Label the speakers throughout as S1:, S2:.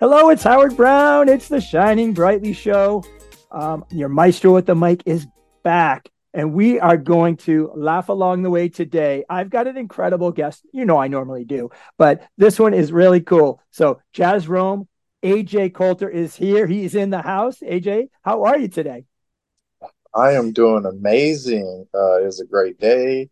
S1: Hello, it's Howard Brown. It's the Shining Brightly Show. Um, your maestro with the mic is back, and we are going to laugh along the way today. I've got an incredible guest. You know, I normally do, but this one is really cool. So, Jazrome, AJ Coulter is here. He's in the house. AJ, how are you today?
S2: I am doing amazing. Uh, it was a great day.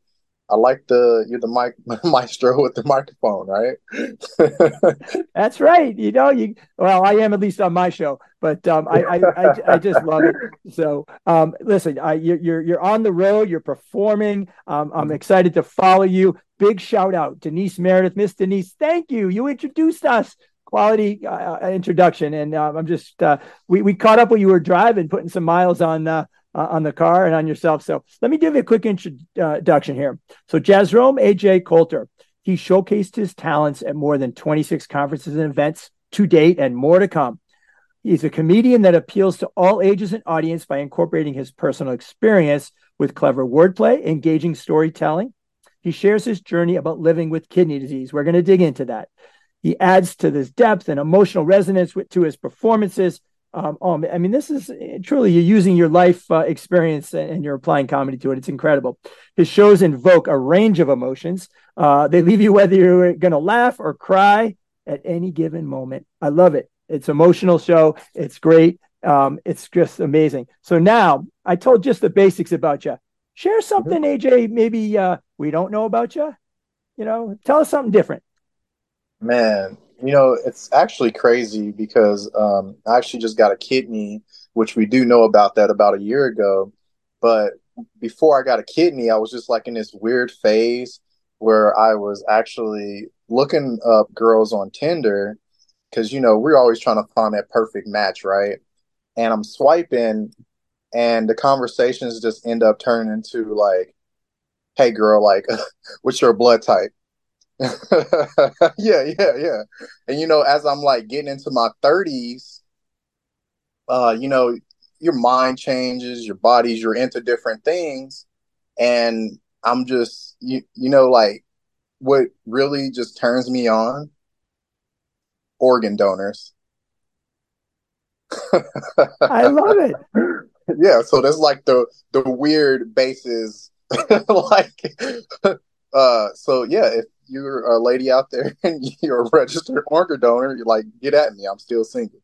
S2: I like the you're the mic maestro with the microphone, right?
S1: That's right. You know, you well, I am at least on my show, but um, I, I, I, I just love it. So, um, listen, I, you're you're you're on the road, you're performing. Um, I'm excited to follow you. Big shout out, Denise Meredith, Miss Denise. Thank you. You introduced us. Quality uh, uh introduction, and uh, I'm just uh, we we caught up when you were driving, putting some miles on uh, uh, on the car and on yourself. So let me give you a quick introduction here. So Jazrome AJ Coulter, he showcased his talents at more than 26 conferences and events to date and more to come. He's a comedian that appeals to all ages and audience by incorporating his personal experience with clever wordplay, engaging storytelling. He shares his journey about living with kidney disease. We're going to dig into that. He adds to this depth and emotional resonance with, to his performances um, oh, I mean, this is truly you're using your life uh, experience and you're applying comedy to it. It's incredible. His shows invoke a range of emotions. Uh, they leave you whether you're going to laugh or cry at any given moment. I love it. It's emotional show. It's great. Um, it's just amazing. So now I told just the basics about you. Share something, mm-hmm. AJ. Maybe uh, we don't know about you. You know, tell us something different.
S2: Man, you know, it's actually crazy because um, I actually just got a kidney, which we do know about that about a year ago. But before I got a kidney, I was just like in this weird phase where I was actually looking up girls on Tinder because, you know, we're always trying to find that perfect match, right? And I'm swiping, and the conversations just end up turning into like, hey, girl, like, what's your blood type? yeah, yeah, yeah. And you know, as I'm like getting into my 30s, uh, you know, your mind changes, your bodies, you're into different things. And I'm just you you know, like what really just turns me on organ donors.
S1: I love it.
S2: Yeah, so that's like the the weird bases like uh so yeah, if you're a lady out there and you're a registered organ donor, you're like, get at me. I'm still single.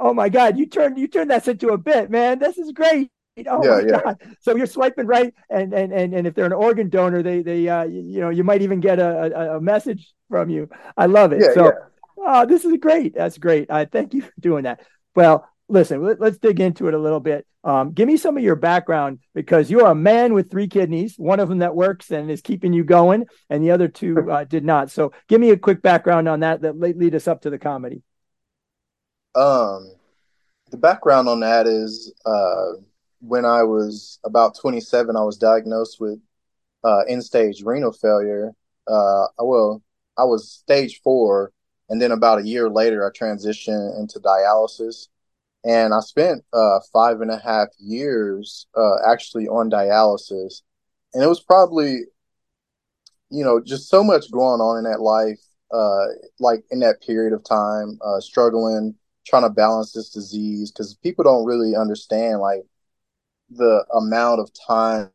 S1: Oh my God, you turned you turned that into a bit, man. This is great. Oh yeah, my yeah. God. So you're swiping right, and and and and if they're an organ donor, they they uh you, know you might even get a, a, a message from you. I love it. Yeah, so, yeah. oh, this is great. That's great. I thank you for doing that. Well, listen, let, us dig into it a little bit. Um, give me some of your background because you're a man with three kidneys, one of them that works and is keeping you going, and the other two uh, did not. So, give me a quick background on that that lead us up to the comedy.
S2: Um, the background on that is uh, when I was about 27, I was diagnosed with uh, end-stage renal failure. Uh, well, I was stage four, and then about a year later, I transitioned into dialysis and I spent uh, five and a half years uh, actually on dialysis, and it was probably, you know, just so much going on in that life, uh, like in that period of time, uh, struggling, trying to balance this disease because people don't really understand like the amount of time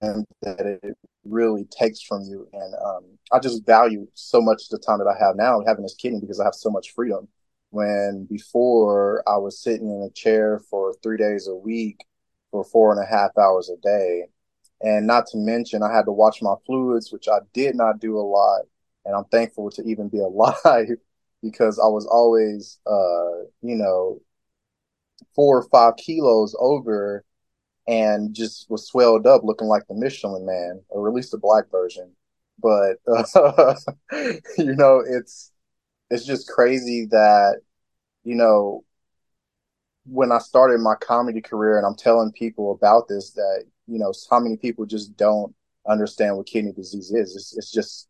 S2: that it really takes from you, and um, I just value so much the time that I have now having this kidney because I have so much freedom when before I was sitting in a chair for three days a week for four and a half hours a day. And not to mention, I had to watch my fluids, which I did not do a lot. And I'm thankful to even be alive because I was always, uh, you know, four or five kilos over and just was swelled up looking like the Michelin man, or at least the black version. But, uh, you know, it's, it's just crazy that you know, when I started my comedy career and I'm telling people about this, that, you know, how many people just don't understand what kidney disease is. It's, it's just,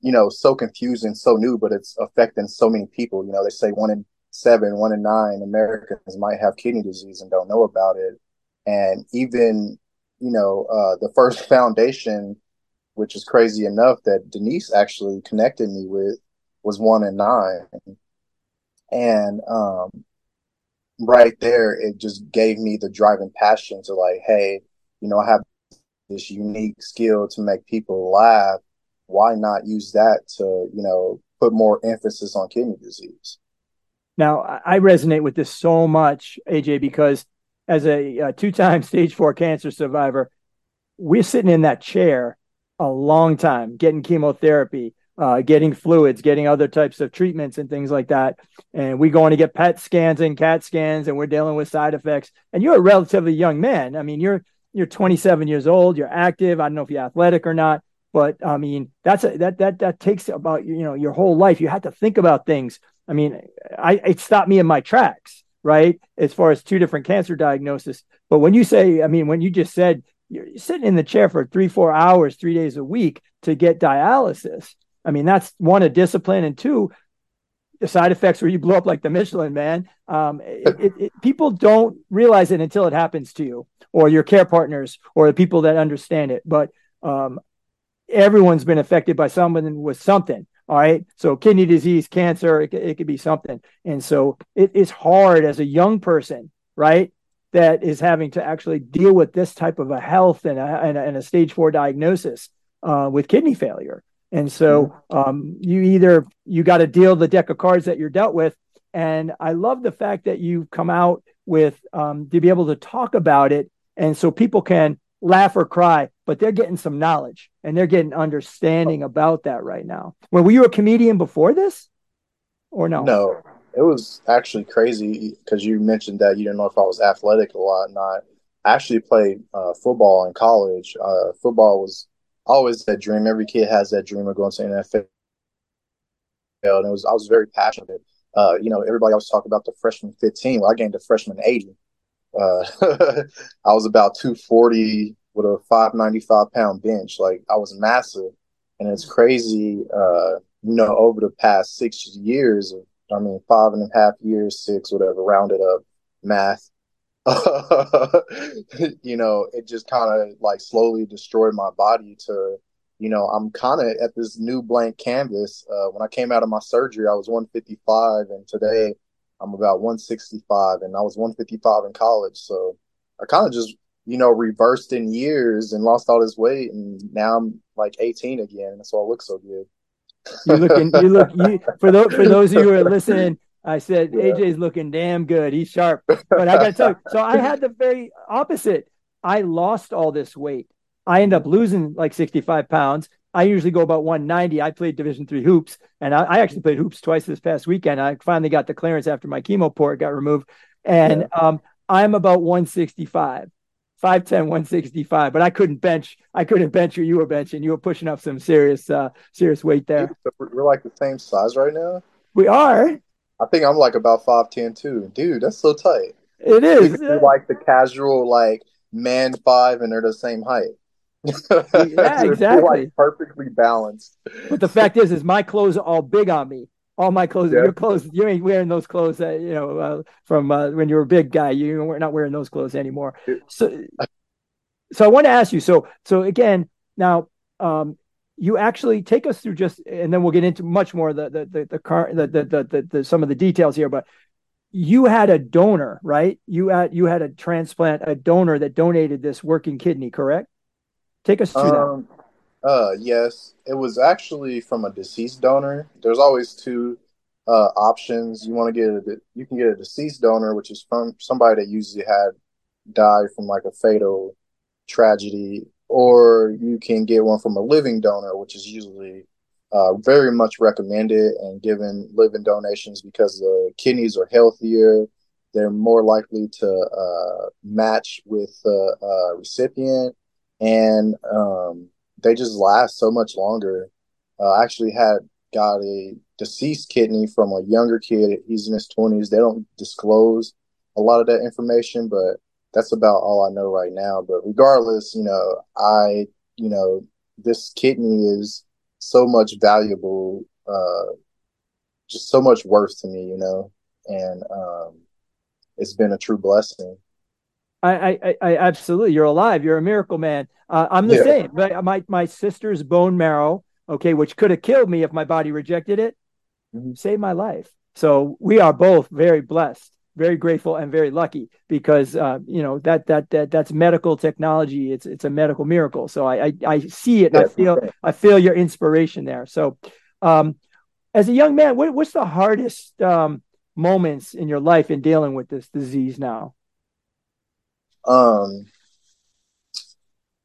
S2: you know, so confusing, so new, but it's affecting so many people. You know, they say one in seven, one in nine Americans might have kidney disease and don't know about it. And even, you know, uh, the first foundation, which is crazy enough that Denise actually connected me with, was one in nine. And um, right there, it just gave me the driving passion to like, hey, you know, I have this unique skill to make people laugh. Why not use that to, you know, put more emphasis on kidney disease?
S1: Now, I resonate with this so much, AJ, because as a, a two time stage four cancer survivor, we're sitting in that chair a long time getting chemotherapy, uh, getting fluids, getting other types of treatments and things like that. And we go on to get PET scans and CAT scans, and we're dealing with side effects. And you're a relatively young man. I mean, you're you're 27 years old. You're active. I don't know if you're athletic or not, but I mean, that's a, that that that takes about you know your whole life. You have to think about things. I mean, I it stopped me in my tracks, right? As far as two different cancer diagnosis. But when you say, I mean, when you just said you're sitting in the chair for three, four hours, three days a week to get dialysis. I mean, that's one, a discipline, and two, the side effects where you blow up like the Michelin man. Um, it, it, it, people don't realize it until it happens to you or your care partners or the people that understand it. But um, everyone's been affected by someone with something. All right. So kidney disease, cancer, it, it could be something. And so it is hard as a young person, right? That is having to actually deal with this type of a health and a, and a, and a stage four diagnosis uh, with kidney failure. And so mm-hmm. um, you either you got to deal the deck of cards that you're dealt with. And I love the fact that you've come out with um, to be able to talk about it, and so people can laugh or cry, but they're getting some knowledge and they're getting understanding about that right now. Well, were you a comedian before this, or no?
S2: No, it was actually crazy because you mentioned that you didn't know if I was athletic a lot. Not actually played uh, football in college. Uh, football was always that dream. Every kid has that dream of going to NFL. And it was I was very passionate. Uh, you know, everybody always talk about the freshman 15. Well, I gained a freshman 80. Uh, I was about 240 with a 595 pound bench. Like I was massive. And it's crazy, uh, you know, over the past six years, I mean, five and a half years, six, whatever, rounded up math. you know, it just kind of like slowly destroyed my body to, you know, I'm kind of at this new blank canvas. Uh, when I came out of my surgery, I was 155, and today I'm about 165, and I was 155 in college. So I kind of just, you know, reversed in years and lost all this weight, and now I'm like 18 again. That's why I look so good.
S1: you looking, you look, you, for those for those of you who are listening I said, yeah. AJ's looking damn good. He's sharp. But I got to tell you, so I had the very opposite. I lost all this weight. I end up losing like 65 pounds. I usually go about 190. I played Division three hoops, and I, I, actually played hoops twice this past weekend. I finally got the clearance after my chemo port got removed, and yeah. um, I'm about 165. 5'10, 165, but I couldn't bench. I couldn't bench or you were benching. You were pushing up some serious, uh, serious weight there.
S2: We're like the same size right now.
S1: We are.
S2: I think I'm like about five ten too. Dude, that's so tight.
S1: It is.
S2: like the casual like man five and they're the same height.
S1: yeah, exactly.
S2: Like perfectly balanced.
S1: But the fact is, is my clothes are all big on me. All my clothes, yeah. your clothes, you ain't wearing those clothes that you know uh, from uh, when you were a big guy. You are not wearing those clothes anymore. So, so I want to ask you. So, so again, now um, you actually take us through just and then we'll get into much more the the the the, car, the, the, the, the, the some of the details here but you had a donor right? You had you had a transplant a donor that donated this working kidney correct? Take us through um,
S2: that uh yes. It was actually from a deceased donor. There's always two uh options. You want to get a you can get a deceased donor which is from somebody that usually had died from like a fatal tragedy or you can get one from a living donor, which is usually uh, very much recommended and given living donations because the kidneys are healthier. They're more likely to uh, match with the uh, recipient, and um, they just last so much longer. Uh, I actually had got a deceased kidney from a younger kid. He's in his twenties. They don't disclose a lot of that information, but that's about all I know right now. But regardless, you know, I, you know, this kidney is so much valuable, uh, just so much worth to me, you know, and um, it's been a true blessing.
S1: I, I, I, absolutely. You're alive. You're a miracle man. Uh, I'm the yeah. same. But my, my sister's bone marrow, okay, which could have killed me if my body rejected it, mm-hmm. saved my life. So we are both very blessed, very grateful, and very lucky because uh, you know that that that that's medical technology. It's it's a medical miracle. So I I, I see it. I feel I feel your inspiration there. So, um, as a young man, what, what's the hardest um, moments in your life in dealing with this disease now?
S2: Um,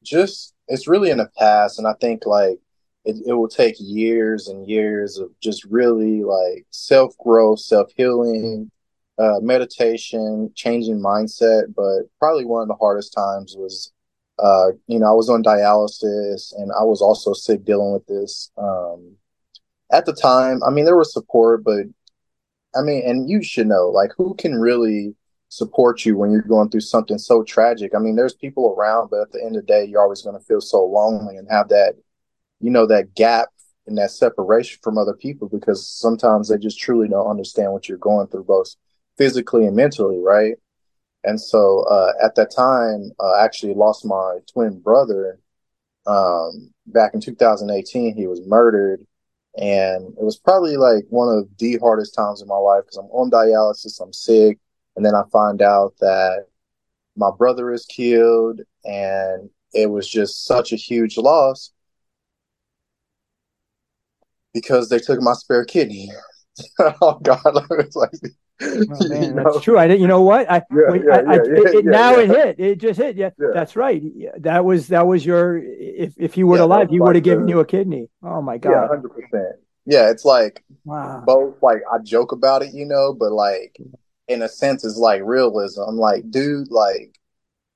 S2: just it's really in the past, and I think like it, it will take years and years of just really like self growth, self healing, uh, meditation, changing mindset. But probably one of the hardest times was, uh, you know, I was on dialysis and I was also sick dealing with this. Um, at the time, I mean, there was support, but I mean, and you should know, like, who can really support you when you're going through something so tragic. I mean, there's people around, but at the end of the day, you're always going to feel so lonely and have that, you know, that gap and that separation from other people because sometimes they just truly don't understand what you're going through, both physically and mentally, right? And so uh, at that time, uh, I actually lost my twin brother um, back in 2018. He was murdered. And it was probably like one of the hardest times in my life because I'm on dialysis, I'm sick, and then I find out that my brother is killed, and it was just such a huge loss because they took my spare kidney. oh God, like.
S1: Oh, man, that's true. I didn't. You know what? I, yeah, yeah, I, yeah, it, it, now it hit. It just hit. Yeah, that's right. That was that was your. If if he were alive, he would have given you a kidney. Oh my God.
S2: Yeah, hundred percent. Yeah, it's like wow. both. Like I joke about it, you know, but like in a sense it's like realism. I'm like, dude, like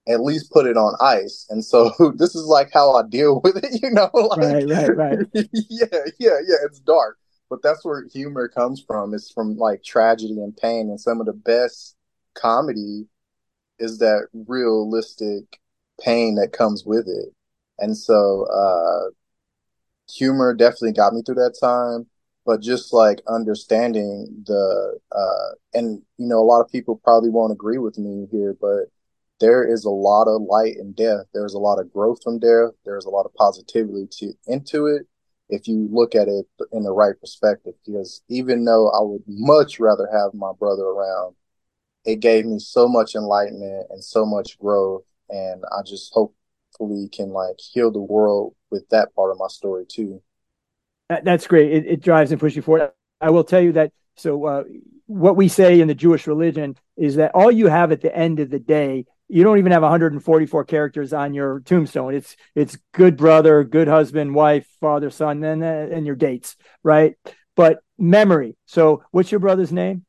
S2: at least put it on ice. And so this is like how I deal with it, you know? Like,
S1: right, right, right.
S2: yeah, yeah, yeah. It's dark. But that's where humor comes from. It's from like tragedy and pain. And some of the best comedy is that realistic pain that comes with it. And so uh humor definitely got me through that time but just like understanding the uh and you know a lot of people probably won't agree with me here but there is a lot of light in death there's a lot of growth from death there's a lot of positivity to into it if you look at it in the right perspective because even though i would much rather have my brother around it gave me so much enlightenment and so much growth and i just hopefully can like heal the world with that part of my story too
S1: that's great. It, it, drives and pushes you forward. I will tell you that. So, uh, what we say in the Jewish religion is that all you have at the end of the day, you don't even have 144 characters on your tombstone. It's it's good brother, good husband, wife, father, son, and and your dates, right? But memory. So, what's your brother's name?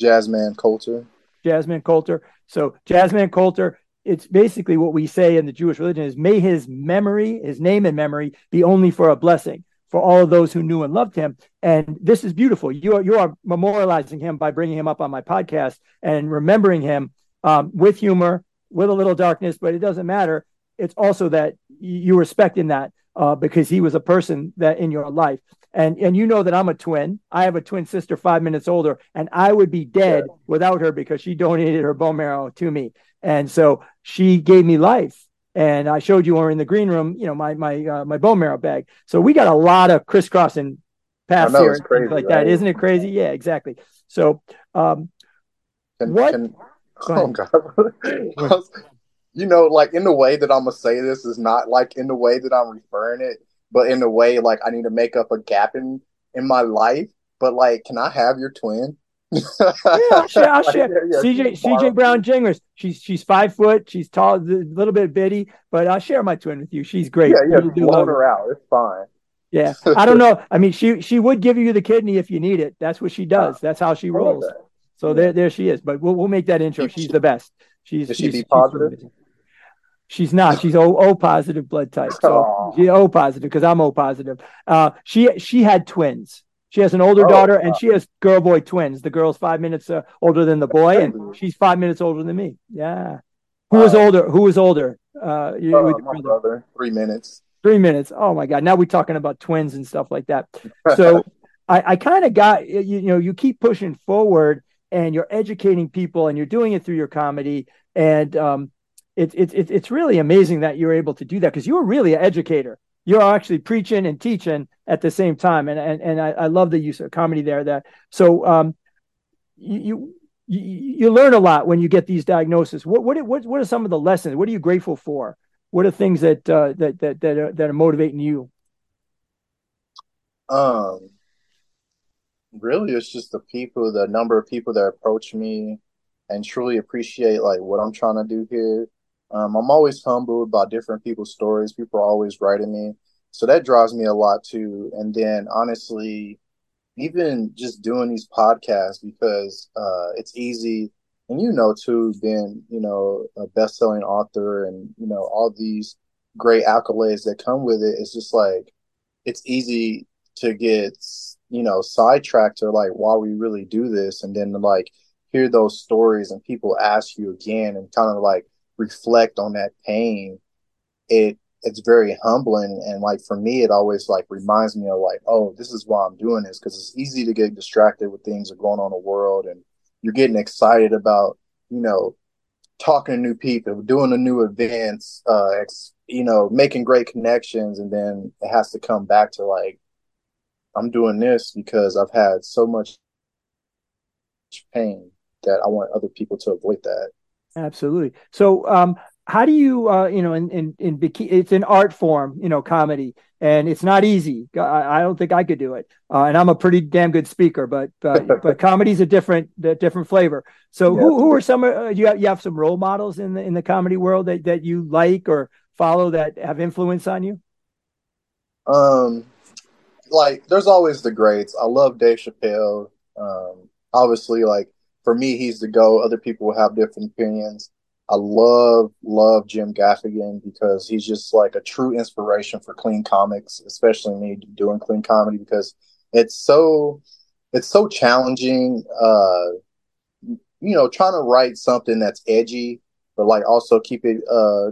S2: Jazzman Coulter.
S1: Jazzman Coulter. So, Jazzman Coulter it's basically what we say in the Jewish religion is may his memory, his name and memory be only for a blessing for all of those who knew and loved him. And this is beautiful. You are you are memorializing him by bringing him up on my podcast and remembering him um, with humor, with a little darkness, but it doesn't matter. It's also that you respect in that uh, because he was a person that in your life. And and you know that I'm a twin. I have a twin sister, five minutes older, and I would be dead yeah. without her because she donated her bone marrow to me. And so she gave me life and I showed you her in the green room, you know, my my uh, my bone marrow bag. So we got a lot of crisscrossing paths here crazy, like right? that. Isn't it crazy? Yeah, exactly. So um
S2: can, what can, oh god. you know, like in the way that I'm gonna say this is not like in the way that I'm referring it, but in the way like I need to make up a gap in in my life. But like, can I have your twin?
S1: yeah, I'll share. I'll share. yeah, yeah, CJ CJ Brown Jingers. She's she's five foot. She's tall, a little bit bitty, but I'll share my twin with you. She's great.
S2: Yeah, yeah. Do blow her out. It's fine.
S1: Yeah, I don't know. I mean, she she would give you the kidney if you need it. That's what she does. Ah, That's how she rolls. So yeah. there there she is. But we'll we'll make that intro. She's the best. She's
S2: Does
S1: she's,
S2: be positive?
S1: She's, she's not. She's O O positive blood type. So she's O positive because I'm O positive. Uh, she she had twins. She has an older oh, daughter, wow. and she has girl boy twins. The girl's five minutes uh, older than the boy, and she's five minutes older than me. Yeah. Who was older? Who was older? Uh,
S2: you, my brother? brother. Three minutes.
S1: Three minutes. Oh my God! Now we're talking about twins and stuff like that. So I, I kind of got you, you know you keep pushing forward and you're educating people and you're doing it through your comedy and um, it's it's it's really amazing that you're able to do that because you're really an educator. You're actually preaching and teaching at the same time, and and and I, I love the use of comedy there. That so um, you, you you learn a lot when you get these diagnoses. What what what what are some of the lessons? What are you grateful for? What are things that uh, that that that are, that are motivating you?
S2: Um, really it's just the people the number of people that approach me and truly appreciate like what i'm trying to do here. Um, i'm always humbled by different people's stories people are always writing me. So that drives me a lot too. And then honestly even just doing these podcasts because uh, it's easy. And you know too being you know a best-selling author and you know all these great accolades that come with it it's just like it's easy to get you know sidetracked to like why we really do this and then like hear those stories and people ask you again and kind of like reflect on that pain it it's very humbling. And like for me it always like reminds me of like oh this is why i'm doing this because it's easy to get distracted with things that are going on in the world and you're getting excited about you know talking to new people doing the new events uh you know making great connections and then it has to come back to like I'm doing this because I've had so much pain that I want other people to avoid that.
S1: Absolutely. So, um, how do you, uh, you know, in, in, in, it's an art form, you know, comedy, and it's not easy. I, I don't think I could do it. Uh, and I'm a pretty damn good speaker, but, but, but comedy's a different, a different flavor. So yeah. who, who are some, uh, you have, you have some role models in the, in the comedy world that, that you like or follow that have influence on you?
S2: Um, like there's always the greats. I love Dave Chappelle. Um, obviously, like for me, he's the go. Other people will have different opinions. I love love Jim Gaffigan because he's just like a true inspiration for clean comics, especially me doing clean comedy because it's so it's so challenging. Uh, you know, trying to write something that's edgy, but like also keep it uh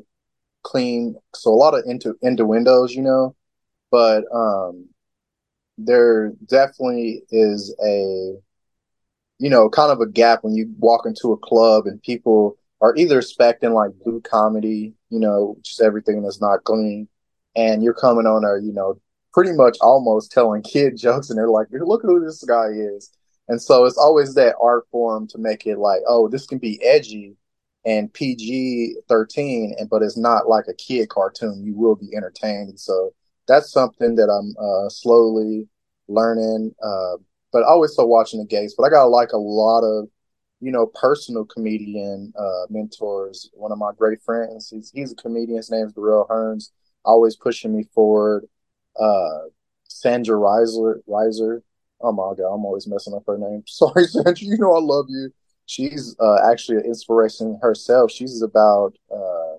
S2: clean. So a lot of into into windows, you know. But um there definitely is a you know kind of a gap when you walk into a club and people are either expecting like blue comedy you know just everything that's not clean and you're coming on a you know pretty much almost telling kid jokes and they're like look who this guy is. And so it's always that art form to make it like oh this can be edgy and pg 13 and but it's not like a kid cartoon. You will be entertained. And so that's something that I'm uh, slowly learning. Uh, but always still watching the gates. But I got like a lot of, you know, personal comedian uh, mentors. One of my great friends, he's he's a comedian. His name's Darrell Hearns. Always pushing me forward. Uh, Sandra Reiser, Reiser. Oh my god, I'm always messing up her name. Sorry, Sandra. You know I love you. She's uh, actually an inspiration herself. She's about uh,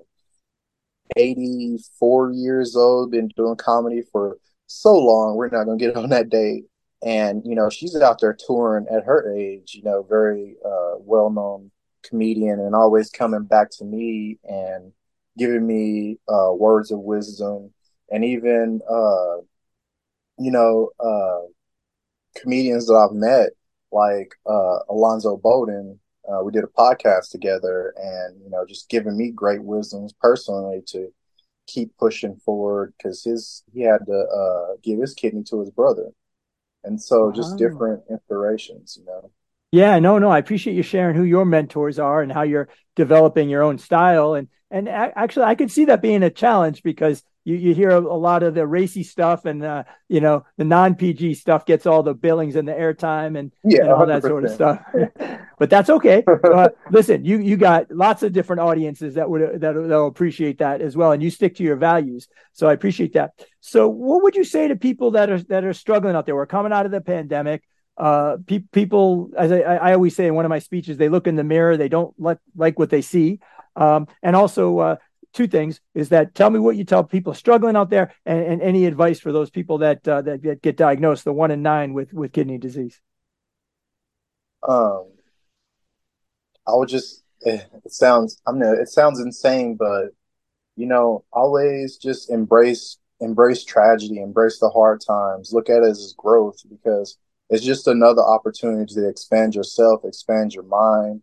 S2: 84 years old, been doing comedy for so long. We're not going to get on that date. And, you know, she's out there touring at her age, you know, very uh, well known comedian and always coming back to me and giving me uh, words of wisdom. And even, uh, you know, uh, comedians that I've met, like uh, Alonzo Bodden, uh, we did a podcast together and you know just giving me great wisdoms personally to keep pushing forward because his he had to uh, give his kidney to his brother. And so just different inspirations you know.
S1: Yeah no no i appreciate you sharing who your mentors are and how you're developing your own style. And and actually i could see that being a challenge because you, you hear a, a lot of the racy stuff and uh, you know the non-pg stuff gets all the billings and the airtime and, yeah, and all 100%. that sort of stuff. But that's okay. Uh, listen you you got lots of different audiences that would that will appreciate that as well and you stick to your values. So i appreciate that. So what would you say to people that are that are struggling out there? We're coming out of the pandemic. Uh, pe- people, as I, I, always say in one of my speeches, they look in the mirror, they don't like like what they see, um, and also uh, two things: is that tell me what you tell people struggling out there, and, and any advice for those people that, uh, that that get diagnosed, the one in nine with with kidney disease.
S2: Um, I would just. Eh, it sounds. I'm. Mean, it sounds insane, but you know, always just embrace embrace tragedy, embrace the hard times, look at it as growth because it's just another opportunity to expand yourself, expand your mind,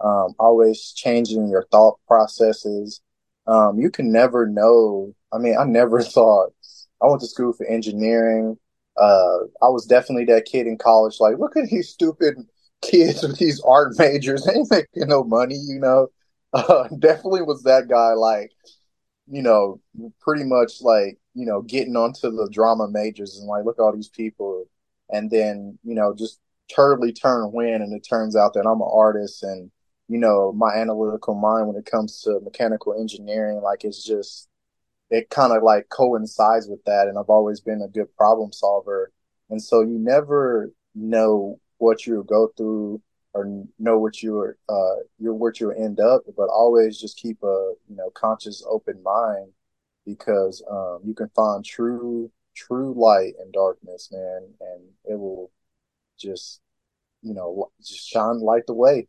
S2: um, always changing your thought processes. Um, you can never know. I mean, I never thought I went to school for engineering. Uh, I was definitely that kid in college, like, look at these stupid kids with these art majors. They ain't making no money, you know. Uh, definitely was that guy, like, you know, pretty much like, you know, getting onto the drama majors and like, look at all these people. And then, you know, just totally turn win, and it turns out that I'm an artist and, you know, my analytical mind when it comes to mechanical engineering, like it's just, it kind of like coincides with that. And I've always been a good problem solver. And so you never know what you'll go through or know what you're uh you're what you'll end up but always just keep a you know conscious open mind because um you can find true true light in darkness man and it will just you know just shine light the way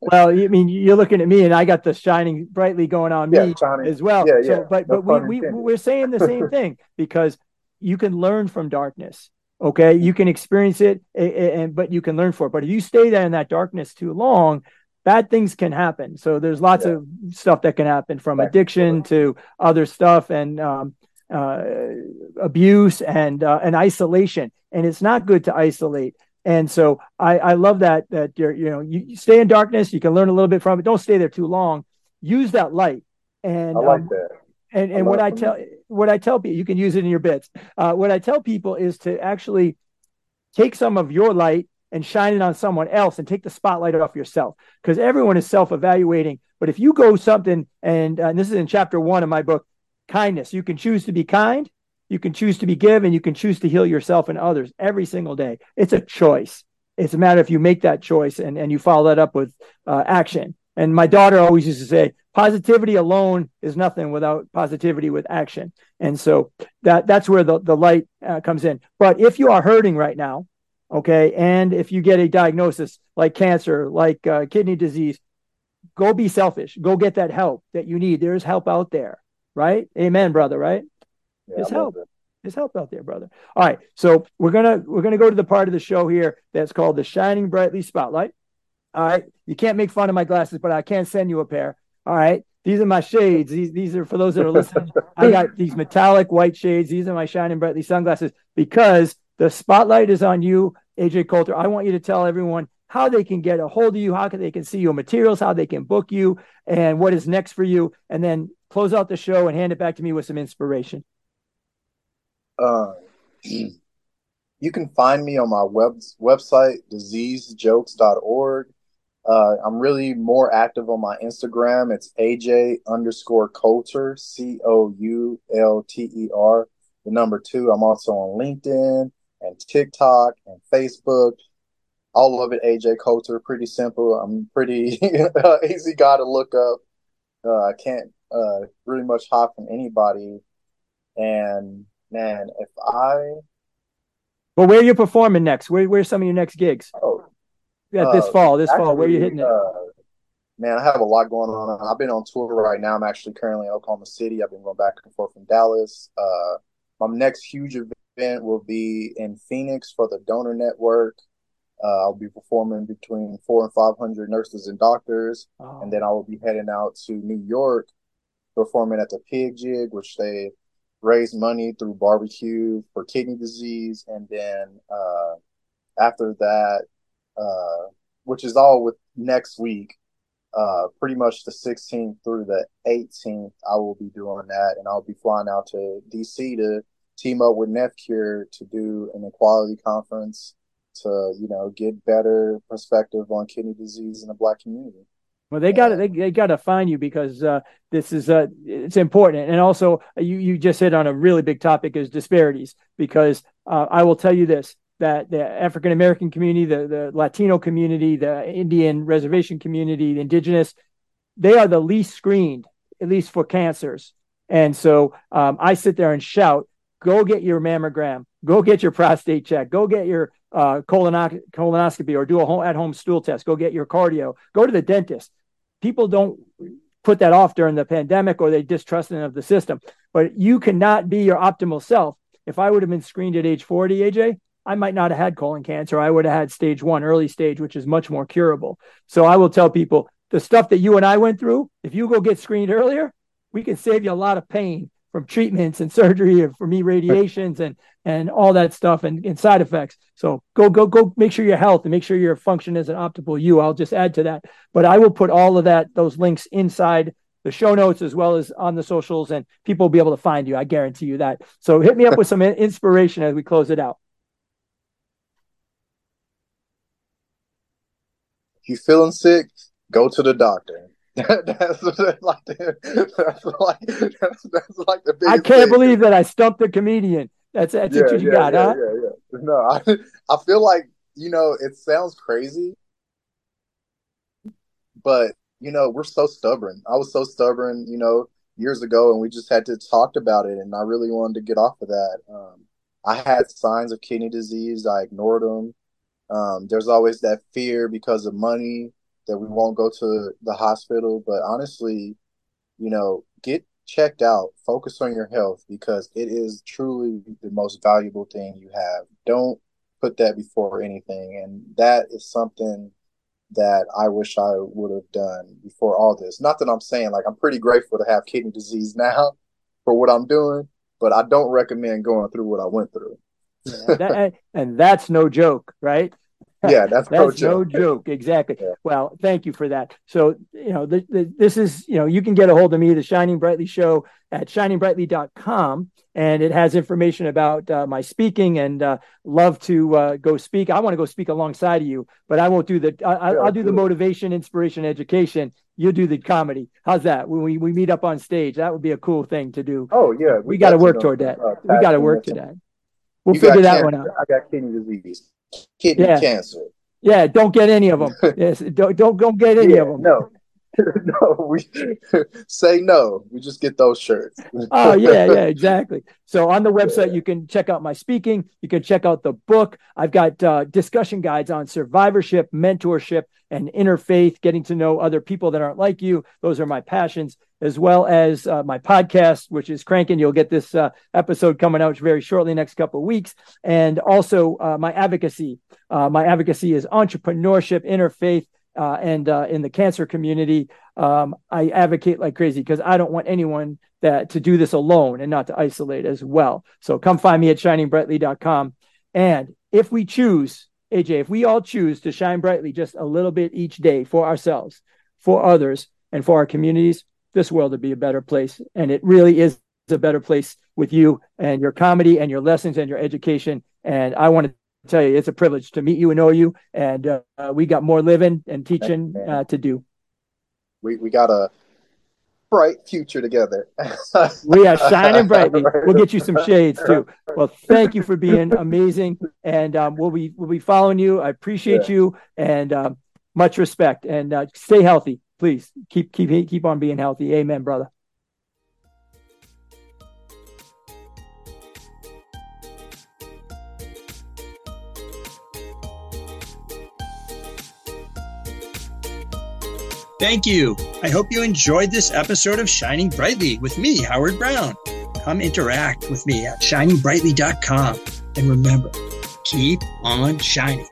S1: well i mean you're looking at me and i got the shining brightly going on me yeah, as well
S2: yeah, yeah.
S1: so but no but we, we we're saying the same thing because you can learn from darkness Okay, you can experience it, and but you can learn for it. But if you stay there in that darkness too long, bad things can happen. So there's lots yeah. of stuff that can happen from addiction to other stuff and um, uh, abuse and uh, and isolation. And it's not good to isolate. And so I, I love that that you're you know you stay in darkness. You can learn a little bit from it. Don't stay there too long. Use that light. And
S2: I like um, that.
S1: And and what I tell what I tell people, you can use it in your bits. Uh, what I tell people is to actually take some of your light and shine it on someone else and take the spotlight off yourself because everyone is self-evaluating. But if you go something and, uh, and this is in chapter one of my book, kindness, you can choose to be kind, you can choose to be given, you can choose to heal yourself and others every single day. It's a choice. It's a matter if you make that choice and, and you follow that up with uh, action. And my daughter always used to say, positivity alone is nothing without positivity with action. And so that that's where the, the light uh, comes in. But if you are hurting right now, okay, and if you get a diagnosis like cancer, like uh, kidney disease, go be selfish. Go get that help that you need. There's help out there, right? Amen, brother, right? Yeah, There's help. There's help out there, brother. All right. So we're gonna we're gonna go to the part of the show here that's called the Shining Brightly Spotlight. All right. You can't make fun of my glasses, but I can send you a pair. All right. These are my shades. These these are for those that are listening. I got these metallic white shades. These are my shining brightly sunglasses because the spotlight is on you, AJ Coulter. I want you to tell everyone how they can get a hold of you, how can they can see your materials, how they can book you, and what is next for you, and then close out the show and hand it back to me with some inspiration.
S2: Uh, you can find me on my web website, diseasedjokes.org. Uh, I'm really more active on my Instagram. It's AJ underscore Coulter, C O U L T E R, the number two. I'm also on LinkedIn and TikTok and Facebook. All of it, AJ Coulter. Pretty simple. I'm pretty easy guy to look up. Uh, I can't uh, really much hide from anybody. And man, if I.
S1: Well, where are you performing next? Where, where's some of your next gigs?
S2: Oh,
S1: yeah, this uh, fall, this actually, fall, where are you hitting it? Uh,
S2: man, I have a lot going on. I've been on tour right now. I'm actually currently in Oklahoma City. I've been going back and forth from Dallas. Uh, my next huge event will be in Phoenix for the Donor Network. Uh, I'll be performing between four and five hundred nurses and doctors, oh. and then I will be heading out to New York, performing at the Pig Jig, which they raise money through barbecue for kidney disease, and then uh, after that, uh, which is all with next week. Uh, pretty much the 16th through the 18th, I will be doing that, and I'll be flying out to DC to team up with NephCure to do an equality conference to you know get better perspective on kidney disease in the Black community.
S1: Well, they got to they, they got to find you because uh, this is uh, it's important, and also you you just hit on a really big topic is disparities. Because uh, I will tell you this: that the African American community, the, the Latino community, the Indian reservation community, the indigenous, they are the least screened at least for cancers. And so um, I sit there and shout, go get your mammogram, go get your prostate check, go get your uh, colonoscopy, or do a home, at home stool test, go get your cardio, go to the dentist. People don't put that off during the pandemic or they distrusting of the system. But you cannot be your optimal self. If I would have been screened at age 40, AJ, I might not have had colon cancer. I would have had stage one, early stage, which is much more curable. So I will tell people the stuff that you and I went through, if you go get screened earlier, we can save you a lot of pain from treatments and surgery and for me radiations and and all that stuff and, and side effects. So go go go make sure your health and make sure your function is an optimal you. I'll just add to that. But I will put all of that, those links inside the show notes as well as on the socials and people will be able to find you. I guarantee you that. So hit me up with some inspiration as we close it out.
S2: If you're feeling sick, go to the doctor. that's, like the, that's like that's, that's like the
S1: I can't thing. believe that I stumped a comedian. That's that's yeah, what you
S2: yeah,
S1: got,
S2: yeah,
S1: huh?
S2: Yeah, yeah. No, I I feel like you know it sounds crazy, but you know we're so stubborn. I was so stubborn, you know, years ago, and we just had to talk about it, and I really wanted to get off of that. Um, I had signs of kidney disease. I ignored them. Um, there's always that fear because of money that we won't go to the hospital. But honestly, you know, get checked out, focus on your health because it is truly the most valuable thing you have. Don't put that before anything. And that is something that I wish I would have done before all this. Not that I'm saying like I'm pretty grateful to have kidney disease now for what I'm doing, but I don't recommend going through what I went through.
S1: yeah, that, and that's no joke, right?
S2: Yeah, that's,
S1: that's no joke. Exactly. Yeah. Well, thank you for that. So, you know, the, the, this is, you know, you can get a hold of me, the Shining Brightly Show at shiningbrightly.com. And it has information about uh, my speaking and uh, love to uh, go speak. I want to go speak alongside of you, but I won't do the, I, will do the motivation, inspiration, education. You do the comedy. How's that? When we, we meet up on stage, that would be a cool thing to do.
S2: Oh, yeah.
S1: We, we got to work toward that. Uh, we got to work to that. We'll you figure that one out.
S2: I got kidney disease kidney yeah. cancer.
S1: Yeah, don't get any of them. yes, don't don't, don't get any yeah, of them.
S2: No, no, we say no. We just get those shirts.
S1: oh yeah, yeah, exactly. So on the website, you can check out my speaking. You can check out the book. I've got uh, discussion guides on survivorship, mentorship, and interfaith. Getting to know other people that aren't like you. Those are my passions, as well as uh, my podcast, which is cranking. You'll get this uh, episode coming out very shortly, next couple of weeks, and also uh, my advocacy. Uh, my advocacy is entrepreneurship, interfaith uh, and uh, in the cancer community, um, I advocate like crazy because I don't want anyone that to do this alone and not to isolate as well. So come find me at shiningbrightly.com. And if we choose, AJ, if we all choose to shine brightly just a little bit each day for ourselves, for others, and for our communities, this world would be a better place. And it really is a better place with you and your comedy and your lessons and your education. And I want to tell you, it's a privilege to meet you and know you. And uh, we got more living and teaching uh, to do.
S2: We we got a bright future together.
S1: we are shining brightly. We'll get you some shades too. Well, thank you for being amazing, and um, we'll be we'll be following you. I appreciate yeah. you, and um, much respect. And uh, stay healthy, please. Keep keep keep on being healthy. Amen, brother.
S3: Thank you. I hope you enjoyed this episode of Shining Brightly with me, Howard Brown. Come interact with me at shiningbrightly.com. And remember, keep on shining.